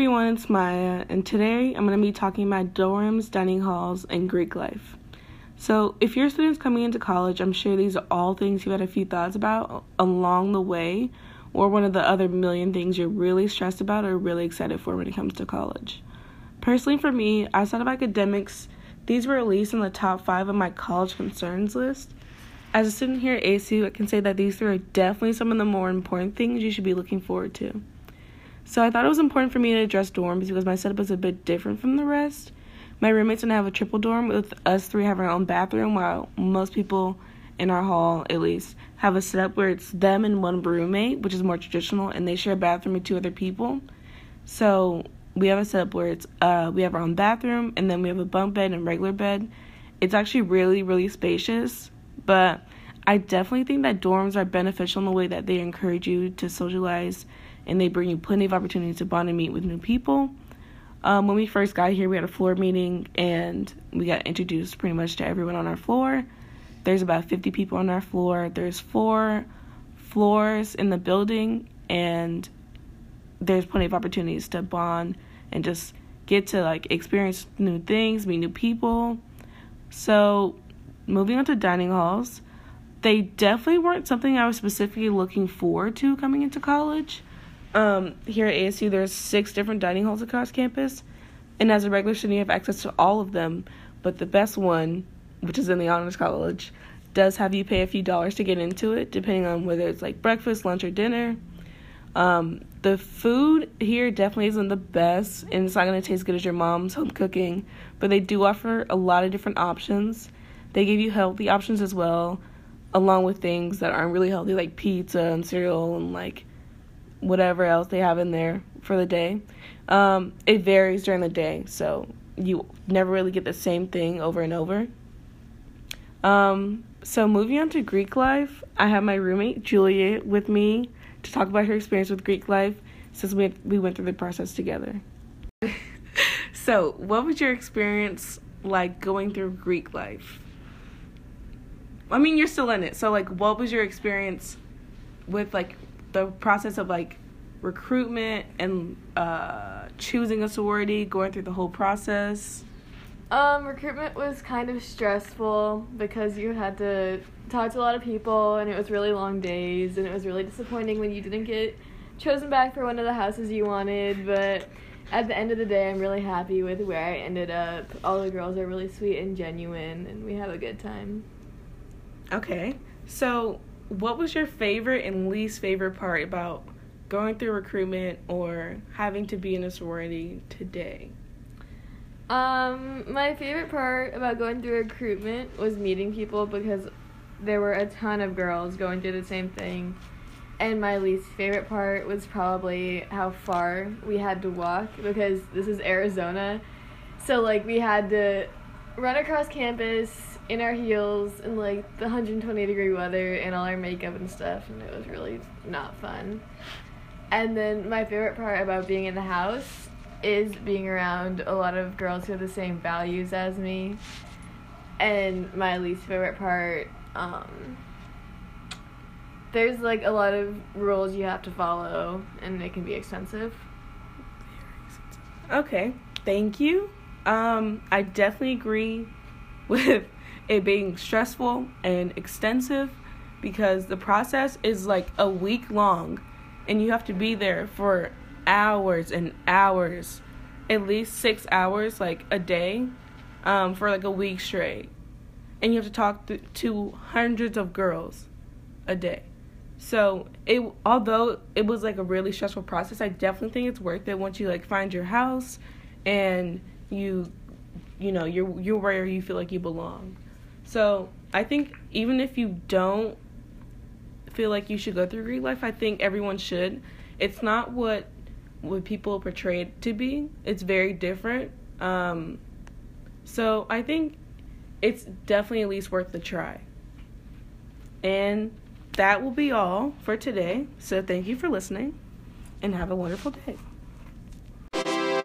everyone, it's Maya, and today I'm going to be talking about dorms, dining halls, and Greek life. So, if you're students coming into college, I'm sure these are all things you've had a few thoughts about along the way, or one of the other million things you're really stressed about or really excited for when it comes to college. Personally, for me, outside of academics, these were at least in the top five of my college concerns list. As a student here at ASU, I can say that these three are definitely some of the more important things you should be looking forward to. So I thought it was important for me to address dorms because my setup is a bit different from the rest. My roommates and I have a triple dorm with us three having our own bathroom, while most people in our hall, at least, have a setup where it's them and one roommate, which is more traditional, and they share a bathroom with two other people. So we have a setup where it's uh we have our own bathroom and then we have a bunk bed and regular bed. It's actually really really spacious, but I definitely think that dorms are beneficial in the way that they encourage you to socialize and they bring you plenty of opportunities to bond and meet with new people. Um, when we first got here, we had a floor meeting and we got introduced pretty much to everyone on our floor. There's about 50 people on our floor. There's four floors in the building, and there's plenty of opportunities to bond and just get to like experience new things, meet new people. So, moving on to dining halls, they definitely weren't something I was specifically looking forward to coming into college. Um, here at ASU, there's six different dining halls across campus, and as a regular student, you have access to all of them. But the best one, which is in the honors college, does have you pay a few dollars to get into it, depending on whether it's like breakfast, lunch, or dinner. Um, the food here definitely isn't the best, and it's not gonna taste good as your mom's home cooking. But they do offer a lot of different options. They give you healthy options as well, along with things that aren't really healthy, like pizza and cereal and like whatever else they have in there for the day. Um, it varies during the day, so you never really get the same thing over and over. Um, so moving on to Greek life, I have my roommate Julia with me to talk about her experience with Greek life since we we went through the process together. so, what was your experience like going through Greek life? I mean, you're still in it. So, like, what was your experience with like the process of like recruitment and uh, choosing a sorority, going through the whole process? Um, recruitment was kind of stressful because you had to talk to a lot of people and it was really long days and it was really disappointing when you didn't get chosen back for one of the houses you wanted, but at the end of the day, I'm really happy with where I ended up. All the girls are really sweet and genuine and we have a good time. Okay. So, what was your favorite and least favorite part about going through recruitment or having to be in a sorority today? Um, my favorite part about going through recruitment was meeting people because there were a ton of girls going through the same thing. And my least favorite part was probably how far we had to walk because this is Arizona. So like we had to run across campus in our heels in like the 120 degree weather and all our makeup and stuff and it was really not fun. And then my favorite part about being in the house is being around a lot of girls who have the same values as me. And my least favorite part, um, there's like a lot of rules you have to follow, and it can be expensive. Okay, thank you. Um, I definitely agree with it being stressful and extensive because the process is like a week long and you have to be there for hours and hours, at least six hours, like a day, um, for like a week straight. And you have to talk to, to hundreds of girls a day. So it, although it was like a really stressful process, I definitely think it's worth it once you like find your house, and you, you know, you're you're where you feel like you belong. So I think even if you don't feel like you should go through Greek life, I think everyone should. It's not what what people portray it to be. It's very different. Um, so I think it's definitely at least worth the try. And that will be all for today. So thank you for listening and have a wonderful day.